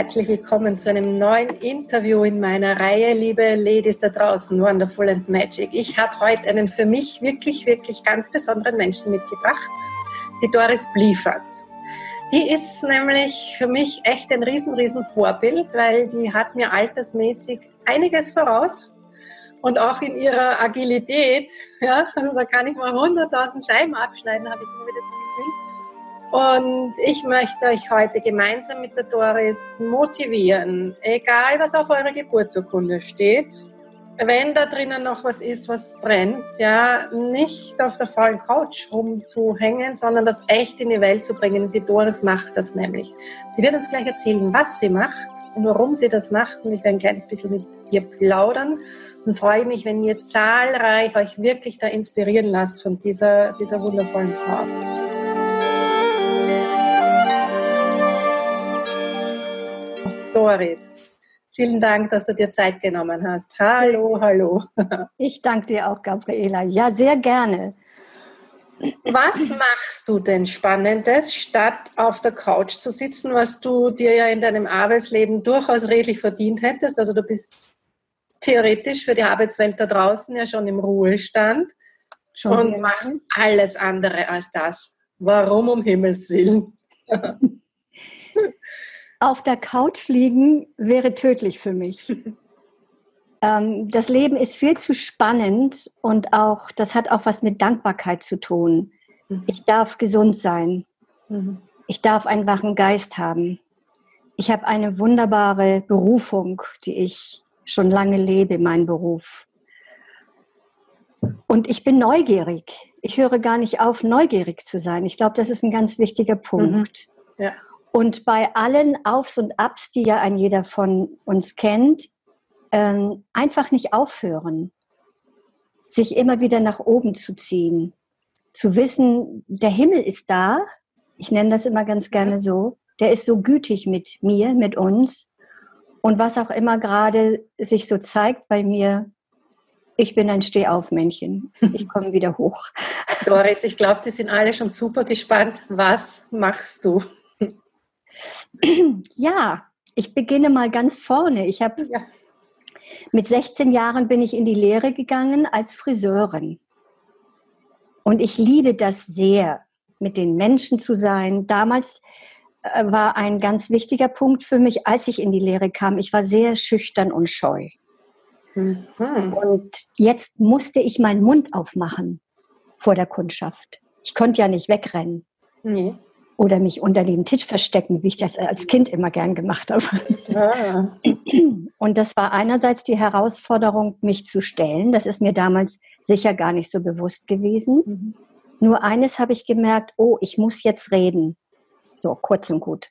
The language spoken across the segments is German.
Herzlich willkommen zu einem neuen Interview in meiner Reihe, liebe Ladies da draußen, Wonderful and Magic. Ich habe heute einen für mich wirklich, wirklich ganz besonderen Menschen mitgebracht, die Doris Bliefert. Die ist nämlich für mich echt ein riesen, riesen Vorbild, weil die hat mir altersmäßig einiges voraus und auch in ihrer Agilität, ja, also da kann ich mal 100.000 Scheiben abschneiden, habe ich immer wieder. Und ich möchte euch heute gemeinsam mit der Doris motivieren, egal was auf eurer Geburtsurkunde steht, wenn da drinnen noch was ist, was brennt, ja, nicht auf der faulen Couch rumzuhängen, sondern das echt in die Welt zu bringen. Die Doris macht das nämlich. Die wird uns gleich erzählen, was sie macht und warum sie das macht. Und ich werde ein kleines bisschen mit ihr plaudern und freue mich, wenn ihr zahlreich euch wirklich da inspirieren lasst von dieser, dieser wundervollen Frau. Doris. Vielen Dank, dass du dir Zeit genommen hast. Hallo, hallo. Ich danke dir auch, Gabriela. Ja, sehr gerne. Was machst du denn Spannendes, statt auf der Couch zu sitzen, was du dir ja in deinem Arbeitsleben durchaus redlich verdient hättest? Also du bist theoretisch für die Arbeitswelt da draußen ja schon im Ruhestand schon und machst alles andere als das. Warum um Himmels Willen? auf der Couch liegen wäre tödlich für mich. ähm, das Leben ist viel zu spannend und auch, das hat auch was mit Dankbarkeit zu tun. Mhm. Ich darf gesund sein. Mhm. Ich darf einen wachen Geist haben. Ich habe eine wunderbare Berufung, die ich schon lange lebe, mein Beruf. Und ich bin neugierig. Ich höre gar nicht auf, neugierig zu sein. Ich glaube, das ist ein ganz wichtiger Punkt. Mhm. Ja. Und bei allen Aufs und Abs, die ja ein jeder von uns kennt, ähm, einfach nicht aufhören, sich immer wieder nach oben zu ziehen, zu wissen, der Himmel ist da, ich nenne das immer ganz gerne so, der ist so gütig mit mir, mit uns. Und was auch immer gerade sich so zeigt bei mir, ich bin ein Stehaufmännchen. Ich komme wieder hoch. Doris, ich glaube, die sind alle schon super gespannt. Was machst du? Ja, ich beginne mal ganz vorne. Ich habe ja. mit 16 Jahren bin ich in die Lehre gegangen als Friseurin. Und ich liebe das sehr, mit den Menschen zu sein. Damals äh, war ein ganz wichtiger Punkt für mich, als ich in die Lehre kam. Ich war sehr schüchtern und scheu. Mhm. Und jetzt musste ich meinen Mund aufmachen vor der Kundschaft. Ich konnte ja nicht wegrennen. Nee oder mich unter den Tisch verstecken, wie ich das als Kind immer gern gemacht habe. Ja. Und das war einerseits die Herausforderung, mich zu stellen. Das ist mir damals sicher gar nicht so bewusst gewesen. Mhm. Nur eines habe ich gemerkt, oh, ich muss jetzt reden. So, kurz und gut.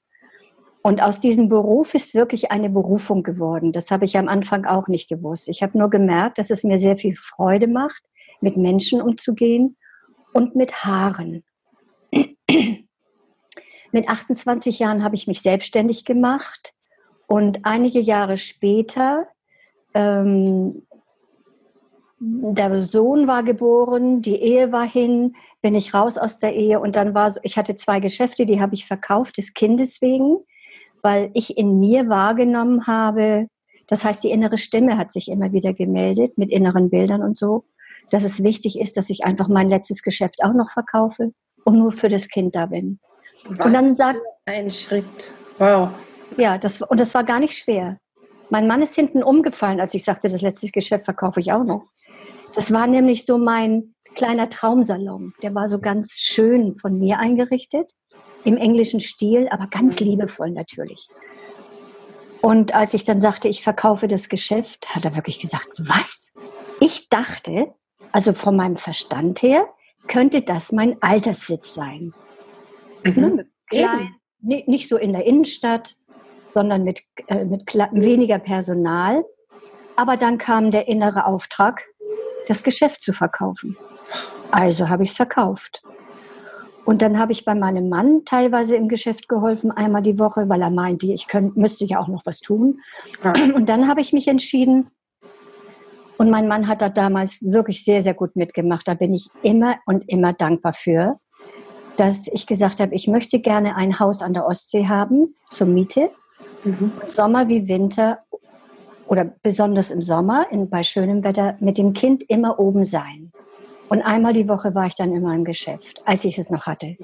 Und aus diesem Beruf ist wirklich eine Berufung geworden. Das habe ich am Anfang auch nicht gewusst. Ich habe nur gemerkt, dass es mir sehr viel Freude macht, mit Menschen umzugehen und mit Haaren. Mit 28 Jahren habe ich mich selbstständig gemacht und einige Jahre später, ähm, der Sohn war geboren, die Ehe war hin, bin ich raus aus der Ehe und dann war so, ich hatte zwei Geschäfte, die habe ich verkauft des Kindes wegen, weil ich in mir wahrgenommen habe, das heißt, die innere Stimme hat sich immer wieder gemeldet mit inneren Bildern und so, dass es wichtig ist, dass ich einfach mein letztes Geschäft auch noch verkaufe und nur für das Kind da bin. Was und dann sagt ein Schritt. Wow. Ja, das, und das war gar nicht schwer. Mein Mann ist hinten umgefallen, als ich sagte, das letzte Geschäft verkaufe ich auch noch. Das war nämlich so mein kleiner Traumsalon. Der war so ganz schön von mir eingerichtet, im englischen Stil, aber ganz liebevoll natürlich. Und als ich dann sagte, ich verkaufe das Geschäft, hat er wirklich gesagt, was? Ich dachte, also von meinem Verstand her, könnte das mein Alterssitz sein. Mhm. Ne, klein, nicht so in der Innenstadt, sondern mit, äh, mit weniger Personal. Aber dann kam der innere Auftrag, das Geschäft zu verkaufen. Also habe ich es verkauft. Und dann habe ich bei meinem Mann teilweise im Geschäft geholfen, einmal die Woche, weil er meinte, ich könnt, müsste ja auch noch was tun. Und dann habe ich mich entschieden, und mein Mann hat da damals wirklich sehr, sehr gut mitgemacht. Da bin ich immer und immer dankbar für dass ich gesagt habe, ich möchte gerne ein Haus an der Ostsee haben zur Miete Mhm. Sommer wie Winter oder besonders im Sommer in, bei schönem Wetter mit dem Kind immer oben sein. Und einmal die Woche war ich dann immer im Geschäft, als ich es noch hatte.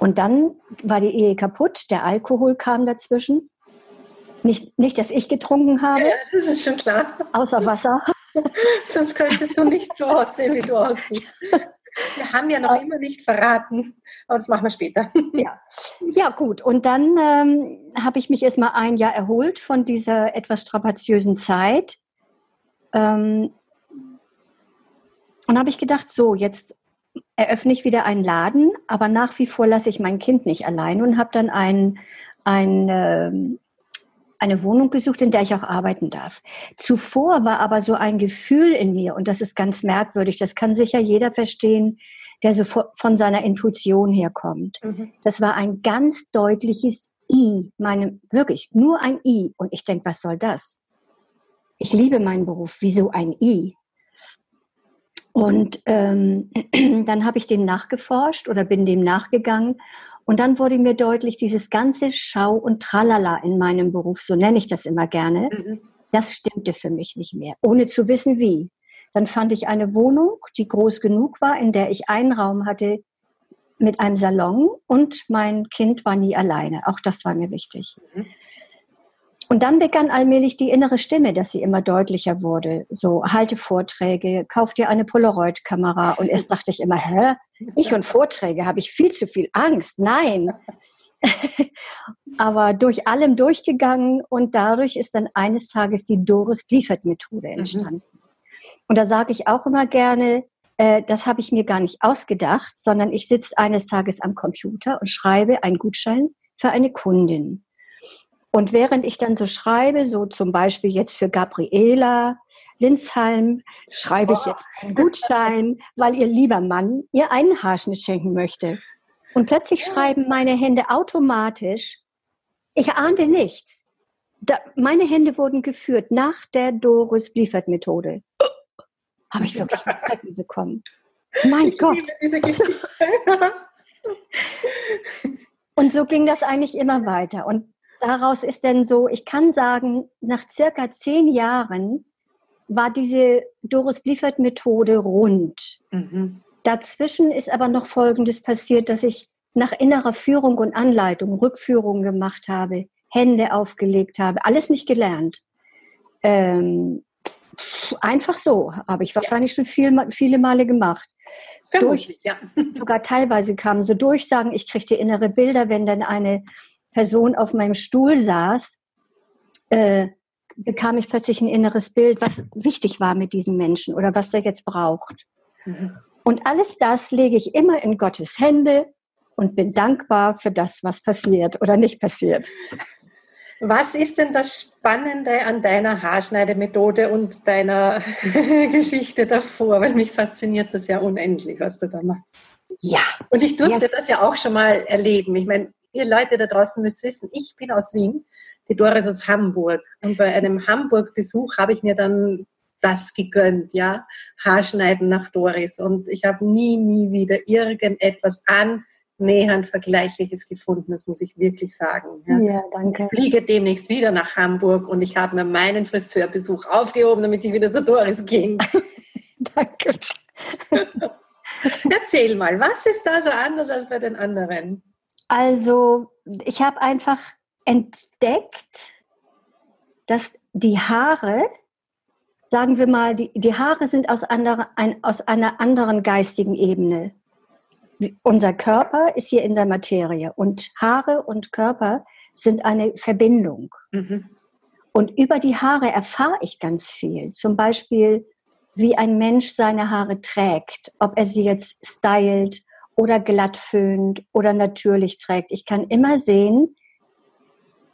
Und dann war die Ehe kaputt, der Alkohol kam dazwischen. Nicht, nicht dass ich getrunken habe. Ja, das ist schon klar. Außer Wasser. Sonst könntest du nicht so aussehen, wie du aussiehst. Wir haben ja noch immer nicht verraten, aber das machen wir später. Ja, ja gut. Und dann ähm, habe ich mich erst mal ein Jahr erholt von dieser etwas strapaziösen Zeit. Ähm, und habe ich gedacht, so, jetzt eröffne ich wieder einen Laden, aber nach wie vor lasse ich mein Kind nicht allein und habe dann ein, ein, äh, eine Wohnung gesucht, in der ich auch arbeiten darf. Zuvor war aber so ein Gefühl in mir, und das ist ganz merkwürdig, das kann sicher jeder verstehen, der so von seiner Intuition herkommt. Mhm. Das war ein ganz deutliches I, meine, wirklich nur ein I. Und ich denke, was soll das? Ich liebe meinen Beruf. Wieso ein I? Und ähm, dann habe ich dem nachgeforscht oder bin dem nachgegangen. Und dann wurde mir deutlich, dieses ganze Schau und Tralala in meinem Beruf, so nenne ich das immer gerne, mhm. das stimmte für mich nicht mehr, ohne zu wissen wie. Dann fand ich eine Wohnung, die groß genug war, in der ich einen Raum hatte mit einem Salon und mein Kind war nie alleine. Auch das war mir wichtig. Mhm. Und dann begann allmählich die innere Stimme, dass sie immer deutlicher wurde. So, halte Vorträge, kauf dir eine Polaroid-Kamera. Und erst dachte ich immer, hä? Ich und Vorträge, habe ich viel zu viel Angst. Nein. Aber durch allem durchgegangen und dadurch ist dann eines Tages die Doris Bliefert-Methode mhm. entstanden. Mhm. Und da sage ich auch immer gerne, äh, das habe ich mir gar nicht ausgedacht, sondern ich sitze eines Tages am Computer und schreibe einen Gutschein für eine Kundin. Und während ich dann so schreibe, so zum Beispiel jetzt für Gabriela Linsheim, schreibe ich jetzt einen Gutschein, weil ihr lieber Mann ihr einen Haarschnitt schenken möchte. Und plötzlich schreiben meine Hände automatisch, ich ahnte nichts. Da, meine Hände wurden geführt nach der Doris Bliefert Methode. Habe ich wirklich Schrecken bekommen. Mein ich Gott. Und so ging das eigentlich immer weiter. Und daraus ist denn so, ich kann sagen, nach circa zehn Jahren war diese Doris Bliefert Methode rund. Mhm. Dazwischen ist aber noch Folgendes passiert, dass ich nach innerer Führung und Anleitung Rückführungen gemacht habe, Hände aufgelegt habe, alles nicht gelernt. Ähm, einfach so, habe ich wahrscheinlich schon viel, viele Male gemacht. Durch, ja. Sogar teilweise kamen so Durchsagen, ich kriegte innere Bilder, wenn dann eine Person auf meinem Stuhl saß, äh, bekam ich plötzlich ein inneres Bild, was wichtig war mit diesem Menschen oder was er jetzt braucht. Mhm. Und alles das lege ich immer in Gottes Hände und bin dankbar für das, was passiert oder nicht passiert. Was ist denn das Spannende an deiner Haarschneidemethode und deiner Geschichte davor? Weil mich fasziniert das ja unendlich, was du da machst. Ja. Und ich durfte ja. das ja auch schon mal erleben. Ich meine, ihr Leute da draußen müsst wissen, ich bin aus Wien, die Doris aus Hamburg. Und bei einem Hamburg-Besuch habe ich mir dann das gegönnt, ja, Haarschneiden nach Doris. Und ich habe nie, nie wieder irgendetwas annähernd Vergleichliches gefunden, das muss ich wirklich sagen. Ja. ja, danke. Ich fliege demnächst wieder nach Hamburg und ich habe mir meinen Friseurbesuch aufgehoben, damit ich wieder zu Doris ging. danke. Erzähl mal, was ist da so anders als bei den anderen? Also ich habe einfach entdeckt, dass die Haare, sagen wir mal, die, die Haare sind aus, andere, ein, aus einer anderen geistigen Ebene. Unser Körper ist hier in der Materie und Haare und Körper sind eine Verbindung. Mhm. Und über die Haare erfahre ich ganz viel. Zum Beispiel, wie ein Mensch seine Haare trägt, ob er sie jetzt stylt oder glatt föhnt oder natürlich trägt. Ich kann immer sehen,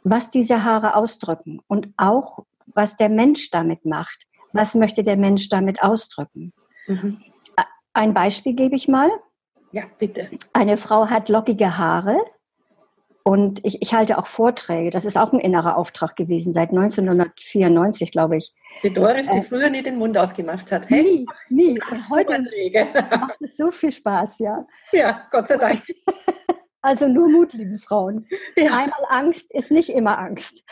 was diese Haare ausdrücken und auch, was der Mensch damit macht. Was möchte der Mensch damit ausdrücken? Mhm. Ein Beispiel gebe ich mal. Ja, bitte. Eine Frau hat lockige Haare und ich, ich halte auch Vorträge. Das ist auch ein innerer Auftrag gewesen, seit 1994, glaube ich. Die Doris, die äh, früher nie den Mund aufgemacht hat. Hey? Nie, nie. Und heute macht es so viel Spaß, ja. Ja, Gott sei Dank. Also nur Mut, liebe Frauen. Ja. Einmal Angst ist nicht immer Angst.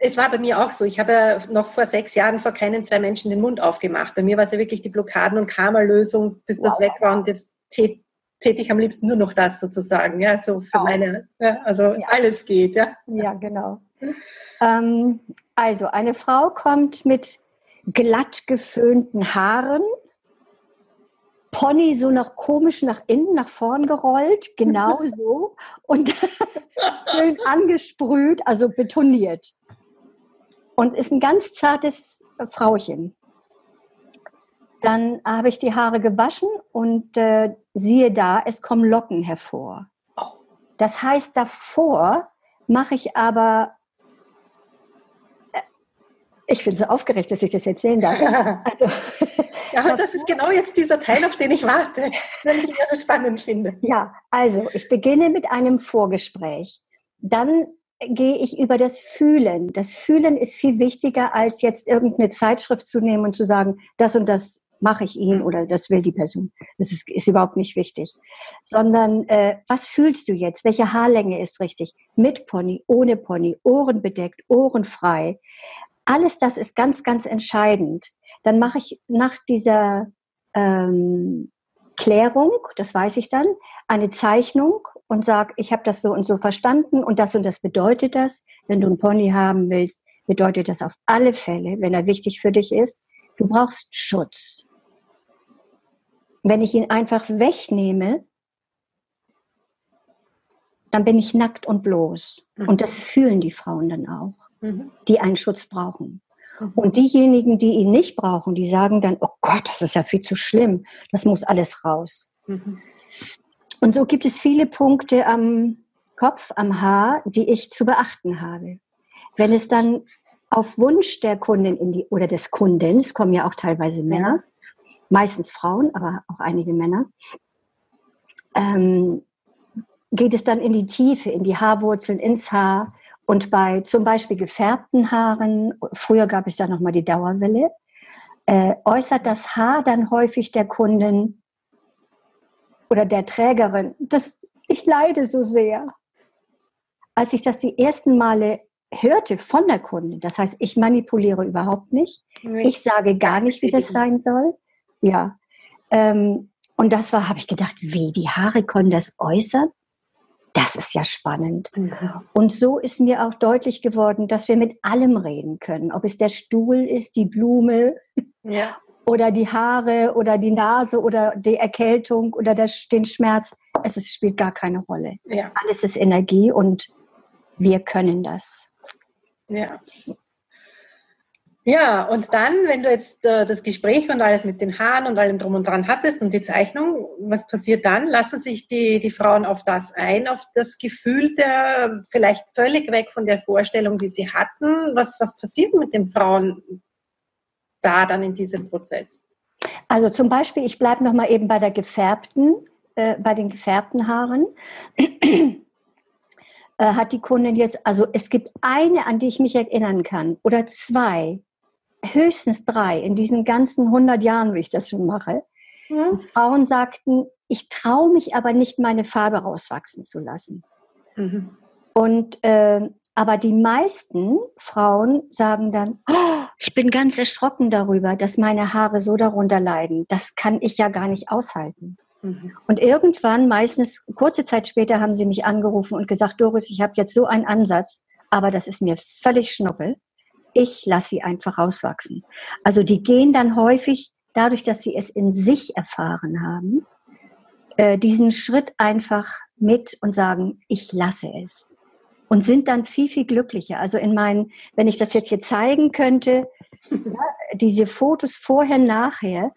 Es war bei mir auch so. Ich habe ja noch vor sechs Jahren vor keinen zwei Menschen den Mund aufgemacht. Bei mir war es ja wirklich die Blockaden- und Karma-Lösung, bis wow. das weg war. Und jetzt täte ich am liebsten nur noch das sozusagen. Ja, so für wow. meine, ja, also ja. alles geht. Ja, ja genau. Ähm, also eine Frau kommt mit glatt geföhnten Haaren, Pony so noch komisch nach innen, nach vorn gerollt, genau so und schön angesprüht, also betoniert. Und ist ein ganz zartes Frauchen. Dann habe ich die Haare gewaschen und äh, siehe da, es kommen Locken hervor. Das heißt, davor mache ich aber ich bin so aufgeregt, dass ich das erzählen darf. Also, ja, das ist genau jetzt dieser Teil, auf den ich warte, wenn ich ihn ja so spannend finde. Ja, also ich beginne mit einem Vorgespräch. Dann gehe ich über das Fühlen. Das Fühlen ist viel wichtiger, als jetzt irgendeine Zeitschrift zu nehmen und zu sagen, das und das mache ich ihn oder das will die Person. Das ist, ist überhaupt nicht wichtig. Sondern, äh, was fühlst du jetzt? Welche Haarlänge ist richtig? Mit Pony, ohne Pony, Ohren bedeckt, Ohren frei. Alles das ist ganz, ganz entscheidend. Dann mache ich nach dieser ähm, Klärung, das weiß ich dann, eine Zeichnung und sage, ich habe das so und so verstanden und das und das bedeutet das. Wenn du einen Pony haben willst, bedeutet das auf alle Fälle, wenn er wichtig für dich ist, du brauchst Schutz. Wenn ich ihn einfach wegnehme, dann bin ich nackt und bloß. Mhm. Und das fühlen die Frauen dann auch. Mhm. die einen Schutz brauchen. Mhm. Und diejenigen, die ihn nicht brauchen, die sagen dann, oh Gott, das ist ja viel zu schlimm, das muss alles raus. Mhm. Und so gibt es viele Punkte am Kopf, am Haar, die ich zu beachten habe. Wenn es dann auf Wunsch der Kundin in die, oder des Kunden, es kommen ja auch teilweise Männer, meistens Frauen, aber auch einige Männer, ähm, geht es dann in die Tiefe, in die Haarwurzeln, ins Haar, und bei zum Beispiel gefärbten Haaren, früher gab es ja noch mal die Dauerwelle, äh, äußert das Haar dann häufig der Kundin oder der Trägerin, dass ich leide so sehr. Als ich das die ersten Male hörte von der Kundin, das heißt, ich manipuliere überhaupt nicht, ich sage gar nicht, wie das sein soll. Ja. Ähm, und das war, habe ich gedacht, wie, die Haare können das äußern? das ist ja spannend. Mhm. Und so ist mir auch deutlich geworden, dass wir mit allem reden können. Ob es der Stuhl ist, die Blume ja. oder die Haare oder die Nase oder die Erkältung oder das, den Schmerz. Es ist, spielt gar keine Rolle. Ja. Alles ist Energie und wir können das. Ja. Ja, und dann, wenn du jetzt äh, das Gespräch und alles mit den Haaren und allem drum und dran hattest und die Zeichnung, was passiert dann? Lassen sich die, die Frauen auf das ein, auf das Gefühl der, vielleicht völlig weg von der Vorstellung, die sie hatten? Was, was passiert mit den Frauen da dann in diesem Prozess? Also zum Beispiel, ich bleibe nochmal eben bei der gefärbten, äh, bei den gefärbten Haaren. äh, hat die Kundin jetzt, also es gibt eine, an die ich mich erinnern kann, oder zwei, höchstens drei in diesen ganzen 100 Jahren, wie ich das schon mache. Mhm. Frauen sagten, ich traue mich aber nicht, meine Farbe rauswachsen zu lassen. Mhm. Und äh, aber die meisten Frauen sagen dann, oh, ich bin ganz erschrocken darüber, dass meine Haare so darunter leiden. Das kann ich ja gar nicht aushalten. Mhm. Und irgendwann, meistens kurze Zeit später, haben sie mich angerufen und gesagt, Doris, ich habe jetzt so einen Ansatz, aber das ist mir völlig schnuppel ich lasse sie einfach rauswachsen. Also die gehen dann häufig, dadurch, dass sie es in sich erfahren haben, äh, diesen Schritt einfach mit und sagen, ich lasse es. Und sind dann viel, viel glücklicher. Also in meinen, wenn ich das jetzt hier zeigen könnte, ja, diese Fotos vorher, nachher,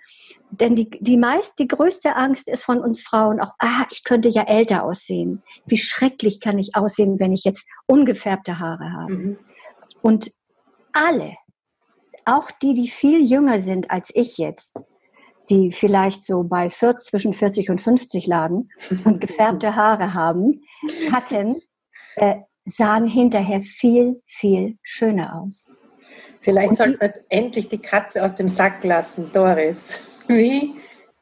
denn die, die meist, die größte Angst ist von uns Frauen auch, ah, ich könnte ja älter aussehen. Wie schrecklich kann ich aussehen, wenn ich jetzt ungefärbte Haare habe. Mhm. Und alle, auch die, die viel jünger sind als ich jetzt, die vielleicht so bei 40, zwischen 40 und 50 lagen und gefärbte Haare haben, hatten, äh, sahen hinterher viel, viel schöner aus. Vielleicht sollten wir jetzt endlich die Katze aus dem Sack lassen, Doris. Wie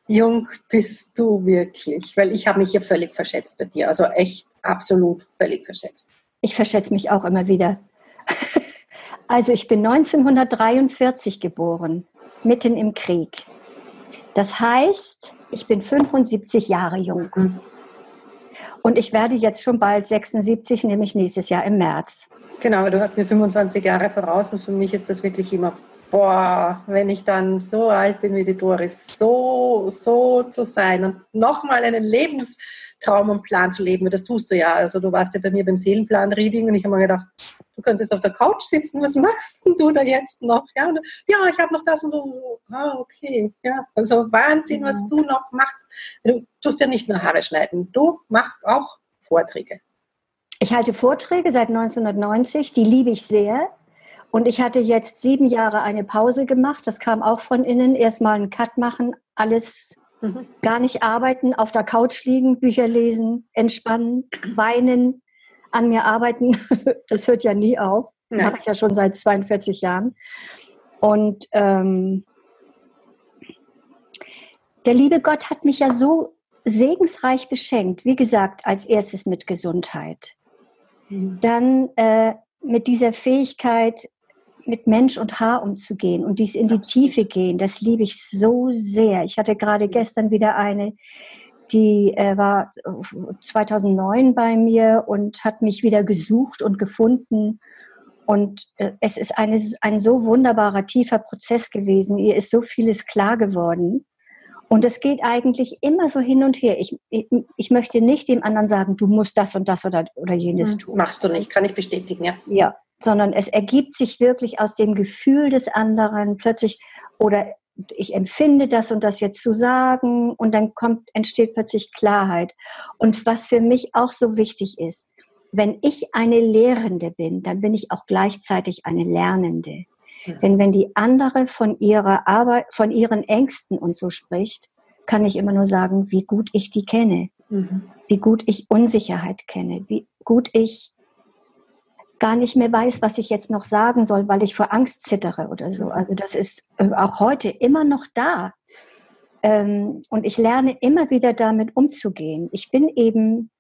jung bist du wirklich? Weil ich habe mich hier völlig verschätzt bei dir. Also echt absolut völlig verschätzt. Ich verschätze mich auch immer wieder. Also ich bin 1943 geboren, mitten im Krieg. Das heißt, ich bin 75 Jahre jung. Und ich werde jetzt schon bald 76, nämlich nächstes Jahr im März. Genau, du hast mir 25 Jahre voraus und für mich ist das wirklich immer, boah, wenn ich dann so alt bin wie die Doris, so, so zu sein und nochmal einen Lebenstraum und Plan zu leben, das tust du ja. Also du warst ja bei mir beim Seelenplan-Reading und ich habe mir gedacht, du könntest auf der Couch sitzen, was machst denn du da jetzt noch? Ja, und, ja ich habe noch das und du, ah, okay, ja, also Wahnsinn, was mhm. du noch machst. Du tust ja nicht nur Haare schneiden, du machst auch Vorträge. Ich halte Vorträge seit 1990, die liebe ich sehr. Und ich hatte jetzt sieben Jahre eine Pause gemacht. Das kam auch von innen. Erstmal einen Cut machen, alles mhm. gar nicht arbeiten, auf der Couch liegen, Bücher lesen, entspannen, weinen, an mir arbeiten. Das hört ja nie auf. Mache ich ja schon seit 42 Jahren. Und ähm, der liebe Gott hat mich ja so segensreich beschenkt. Wie gesagt, als erstes mit Gesundheit. Mhm. Dann äh, mit dieser Fähigkeit, mit Mensch und Haar umzugehen und dies in die Tiefe gehen, das liebe ich so sehr. Ich hatte gerade gestern wieder eine, die äh, war 2009 bei mir und hat mich wieder gesucht und gefunden. Und äh, es ist eine, ein so wunderbarer, tiefer Prozess gewesen. Ihr ist so vieles klar geworden. Und es geht eigentlich immer so hin und her. Ich, ich, ich, möchte nicht dem anderen sagen, du musst das und das oder, oder jenes hm, tun. Machst du nicht, kann ich bestätigen, ja. Ja, sondern es ergibt sich wirklich aus dem Gefühl des anderen plötzlich oder ich empfinde das und das jetzt zu sagen und dann kommt, entsteht plötzlich Klarheit. Und was für mich auch so wichtig ist, wenn ich eine Lehrende bin, dann bin ich auch gleichzeitig eine Lernende. Mhm. Denn wenn die andere von ihrer Arbeit, von ihren Ängsten und so spricht, kann ich immer nur sagen, wie gut ich die kenne, mhm. wie gut ich Unsicherheit kenne, wie gut ich gar nicht mehr weiß, was ich jetzt noch sagen soll, weil ich vor Angst zittere oder so. Also das ist äh, auch heute immer noch da. Ähm, und ich lerne immer wieder damit umzugehen. Ich bin eben,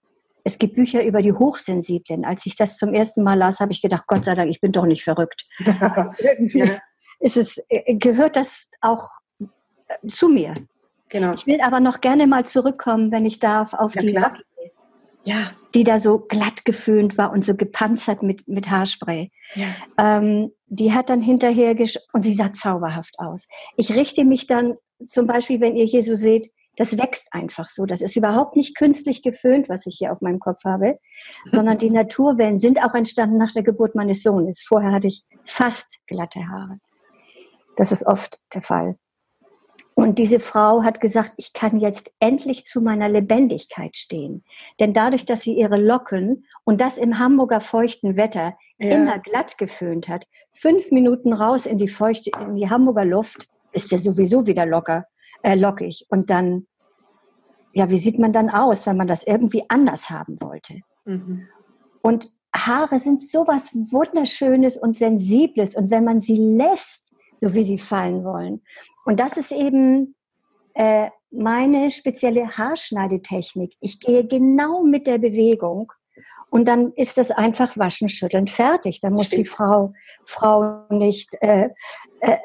es gibt Bücher über die Hochsensiblen. Als ich das zum ersten Mal las, habe ich gedacht, Gott sei Dank, ich bin doch nicht verrückt. Also irgendwie ist es, äh, gehört das auch äh, zu mir. Genau. Ich will aber noch gerne mal zurückkommen, wenn ich darf, auf ja, die klar ja. die da so glatt geföhnt war und so gepanzert mit, mit Haarspray. Ja. Ähm, die hat dann hinterher gesch und sie sah zauberhaft aus. Ich richte mich dann zum Beispiel, wenn ihr hier so seht, das wächst einfach so. Das ist überhaupt nicht künstlich geföhnt, was ich hier auf meinem Kopf habe, sondern die Naturwellen sind auch entstanden nach der Geburt meines Sohnes. Vorher hatte ich fast glatte Haare. Das ist oft der Fall. Und diese Frau hat gesagt, ich kann jetzt endlich zu meiner Lebendigkeit stehen. Denn dadurch, dass sie ihre Locken und das im Hamburger feuchten Wetter ja. immer glatt geföhnt hat, fünf Minuten raus in die feuchte, in die Hamburger Luft, ist ja sowieso wieder locker, äh, lockig. Und dann, ja, wie sieht man dann aus, wenn man das irgendwie anders haben wollte? Mhm. Und Haare sind sowas Wunderschönes und Sensibles. Und wenn man sie lässt, so wie sie fallen wollen. Und das ist eben äh, meine spezielle Haarschneidetechnik. Ich gehe genau mit der Bewegung und dann ist das einfach waschen, schütteln, fertig. Dann muss Stimmt. die Frau, Frau nicht, äh, äh,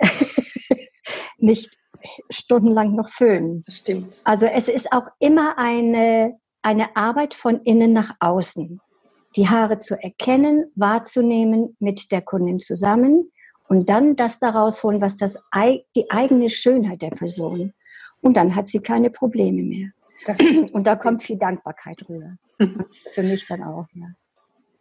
nicht stundenlang noch föhnen. Das stimmt. Also es ist auch immer eine, eine Arbeit von innen nach außen. Die Haare zu erkennen, wahrzunehmen mit der Kundin zusammen, und dann das daraus holen, was das die eigene Schönheit der Person. Und dann hat sie keine Probleme mehr. Und da kommt viel Dankbarkeit rüber. Für mich dann auch. Ja.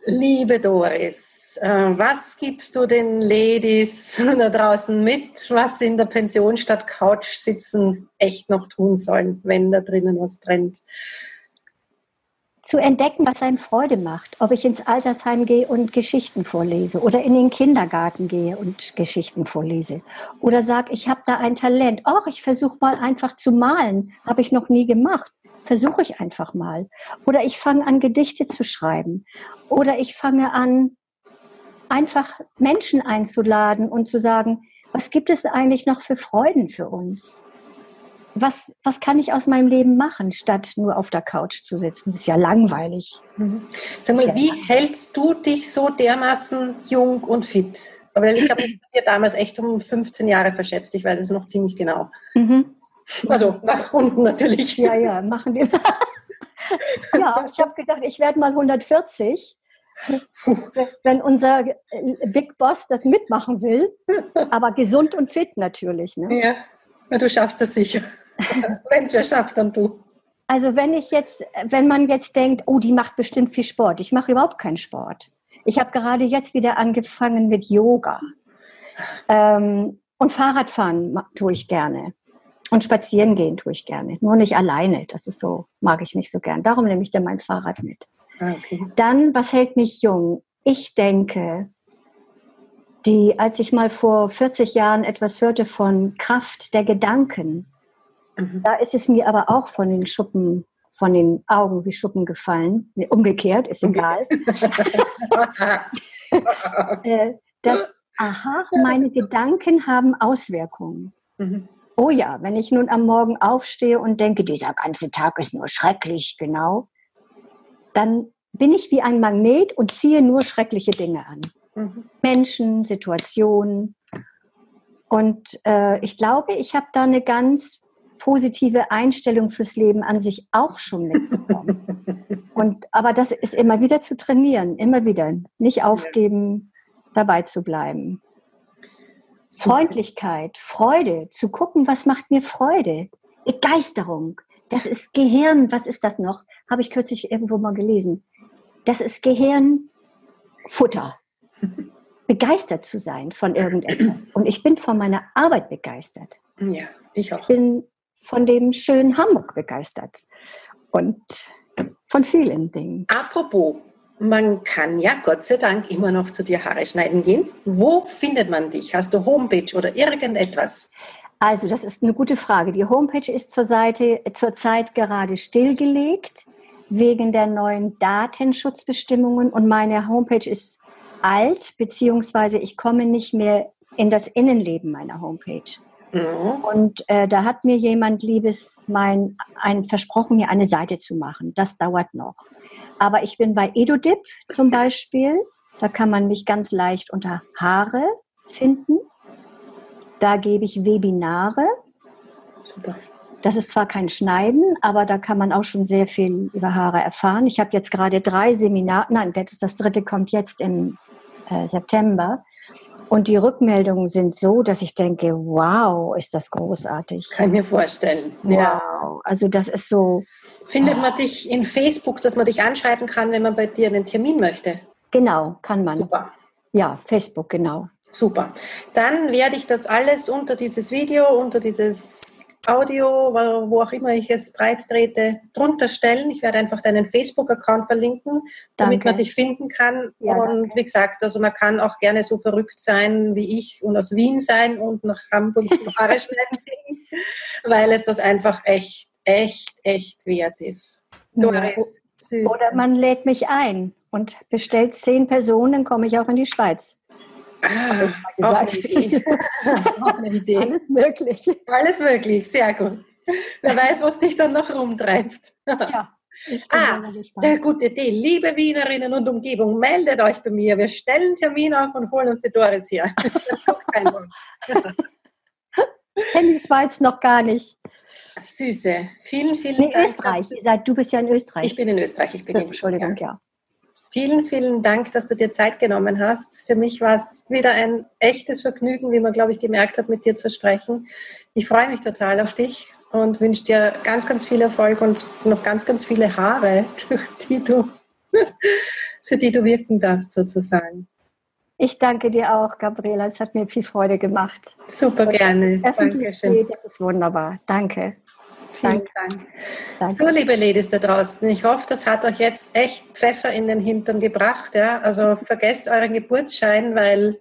Liebe Doris, äh, was gibst du den Ladies da draußen mit, was sie in der Pension statt Couch sitzen echt noch tun sollen, wenn da drinnen was brennt? Zu entdecken, was einem Freude macht. Ob ich ins Altersheim gehe und Geschichten vorlese oder in den Kindergarten gehe und Geschichten vorlese. Oder sage, ich habe da ein Talent. Och, ich versuche mal einfach zu malen. Habe ich noch nie gemacht. Versuche ich einfach mal. Oder ich fange an, Gedichte zu schreiben. Oder ich fange an, einfach Menschen einzuladen und zu sagen, was gibt es eigentlich noch für Freuden für uns? Was, was kann ich aus meinem Leben machen, statt nur auf der Couch zu sitzen? Das ist ja langweilig. Mhm. Sag mal, wie hältst du dich so dermaßen jung und fit? Aber ich habe mich dir damals echt um 15 Jahre verschätzt. Ich weiß es noch ziemlich genau. Mhm. Also nach unten natürlich. Ja, ja, machen die. ja, ich habe gedacht, ich werde mal 140. Wenn unser Big Boss das mitmachen will, aber gesund und fit natürlich. Ne? Ja, du schaffst das sicher. wenn es wer schafft, dann du. Also wenn ich jetzt, wenn man jetzt denkt, oh, die macht bestimmt viel Sport. Ich mache überhaupt keinen Sport. Ich habe gerade jetzt wieder angefangen mit Yoga. Ähm, und Fahrradfahren tue ich gerne. Und spazieren gehen tue ich gerne. Nur nicht alleine. Das ist so, mag ich nicht so gern. Darum nehme ich dann mein Fahrrad mit. Ah, okay. Dann, was hält mich jung? Ich denke, die, als ich mal vor 40 Jahren etwas hörte von Kraft der Gedanken, mhm. da ist es mir aber auch von den Schuppen, von den Augen wie Schuppen gefallen. Umgekehrt, ist egal. Äh, das, aha, meine Gedanken haben Auswirkungen. Mhm. Oh ja, wenn ich nun am Morgen aufstehe und denke, dieser ganze Tag ist nur schrecklich, genau, dann bin ich wie ein Magnet und ziehe nur schreckliche Dinge an. Mhm. Menschen, Situationen. Und äh, ich glaube, ich habe da eine ganz positive Einstellung fürs Leben an sich auch schon mitbekommen. und, aber das ist immer wieder zu trainieren, immer wieder. Nicht aufgeben, dabei zu bleiben. Freundlichkeit, Freude, zu gucken, was macht mir Freude. Begeisterung. Das ist Gehirn, was ist das noch? Habe ich kürzlich irgendwo mal gelesen. Das ist Gehirnfutter. Begeistert zu sein von irgendetwas. Und ich bin von meiner Arbeit begeistert. Ja, ich auch. Ich bin von dem schönen Hamburg begeistert. Und von vielen Dingen. Apropos, man kann ja Gott sei Dank immer noch zu dir Haare schneiden gehen. Wo findet man dich? Hast du Homepage oder irgendetwas? Also, das ist eine gute Frage. Die Homepage ist zur Seite, zurzeit gerade stillgelegt wegen der neuen Datenschutzbestimmungen und meine Homepage ist alt, beziehungsweise ich komme nicht mehr in das Innenleben meiner Homepage. Mhm. Und äh, da hat mir jemand Liebes mein, ein, versprochen, mir eine Seite zu machen. Das dauert noch. Aber ich bin bei EduDip zum Beispiel. Da kann man mich ganz leicht unter Haare finden. Da gebe ich Webinare. Super. Das ist zwar kein Schneiden, aber da kann man auch schon sehr viel über Haare erfahren. Ich habe jetzt gerade drei Seminare, nein, das, das dritte kommt jetzt im äh, September. Und die Rückmeldungen sind so, dass ich denke, wow, ist das großartig. Kann mir vorstellen. Wow. Ja. Also das ist so. Findet man dich in Facebook, dass man dich anschreiben kann, wenn man bei dir einen Termin möchte? Genau, kann man. Super. Ja, Facebook, genau. Super. Dann werde ich das alles unter dieses Video, unter dieses Audio, wo auch immer ich es breit trete, drunter stellen. Ich werde einfach deinen Facebook-Account verlinken, damit danke. man dich finden kann. Ja, und danke. wie gesagt, also man kann auch gerne so verrückt sein wie ich und aus Wien sein und nach Hamburg zum Haare schneiden finden, weil es das einfach echt, echt, echt wert ist. Doris, ja. Oder man lädt mich ein und bestellt zehn Personen, dann komme ich auch in die Schweiz. Eine Idee. Alles möglich. Alles möglich, sehr gut. Wer weiß, was dich dann noch rumtreibt. Ja. Ah, sehr gute Idee. Liebe Wienerinnen und Umgebung, meldet euch bei mir. Wir stellen Termin auf und holen uns die Doris hier. Kenne die Schweiz noch gar nicht. Süße. Vielen, vielen nee, Dank. Österreich. Du, du bist ja in Österreich. Ich bin in Österreich. Ich bin Entschuldigung, ja. Vielen, vielen Dank, dass du dir Zeit genommen hast. Für mich war es wieder ein echtes Vergnügen, wie man, glaube ich, gemerkt hat, mit dir zu sprechen. Ich freue mich total auf dich und wünsche dir ganz, ganz viel Erfolg und noch ganz, ganz viele Haare, die du, für die du wirken darfst, sozusagen. Ich danke dir auch, Gabriela. Es hat mir viel Freude gemacht. Super gerne. Dankeschön. Das ist wunderbar. Danke. Vielen Dank. Dank. So, liebe Ladies da draußen, ich hoffe, das hat euch jetzt echt Pfeffer in den Hintern gebracht. Ja? Also vergesst euren Geburtsschein, weil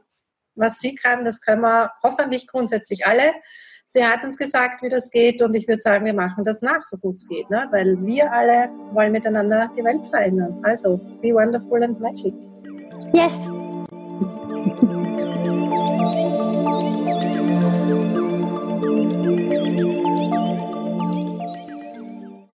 was sie kann, das können wir hoffentlich grundsätzlich alle. Sie hat uns gesagt, wie das geht und ich würde sagen, wir machen das nach, so gut es geht, ne? weil wir alle wollen miteinander die Welt verändern. Also, be wonderful and magic. Yes.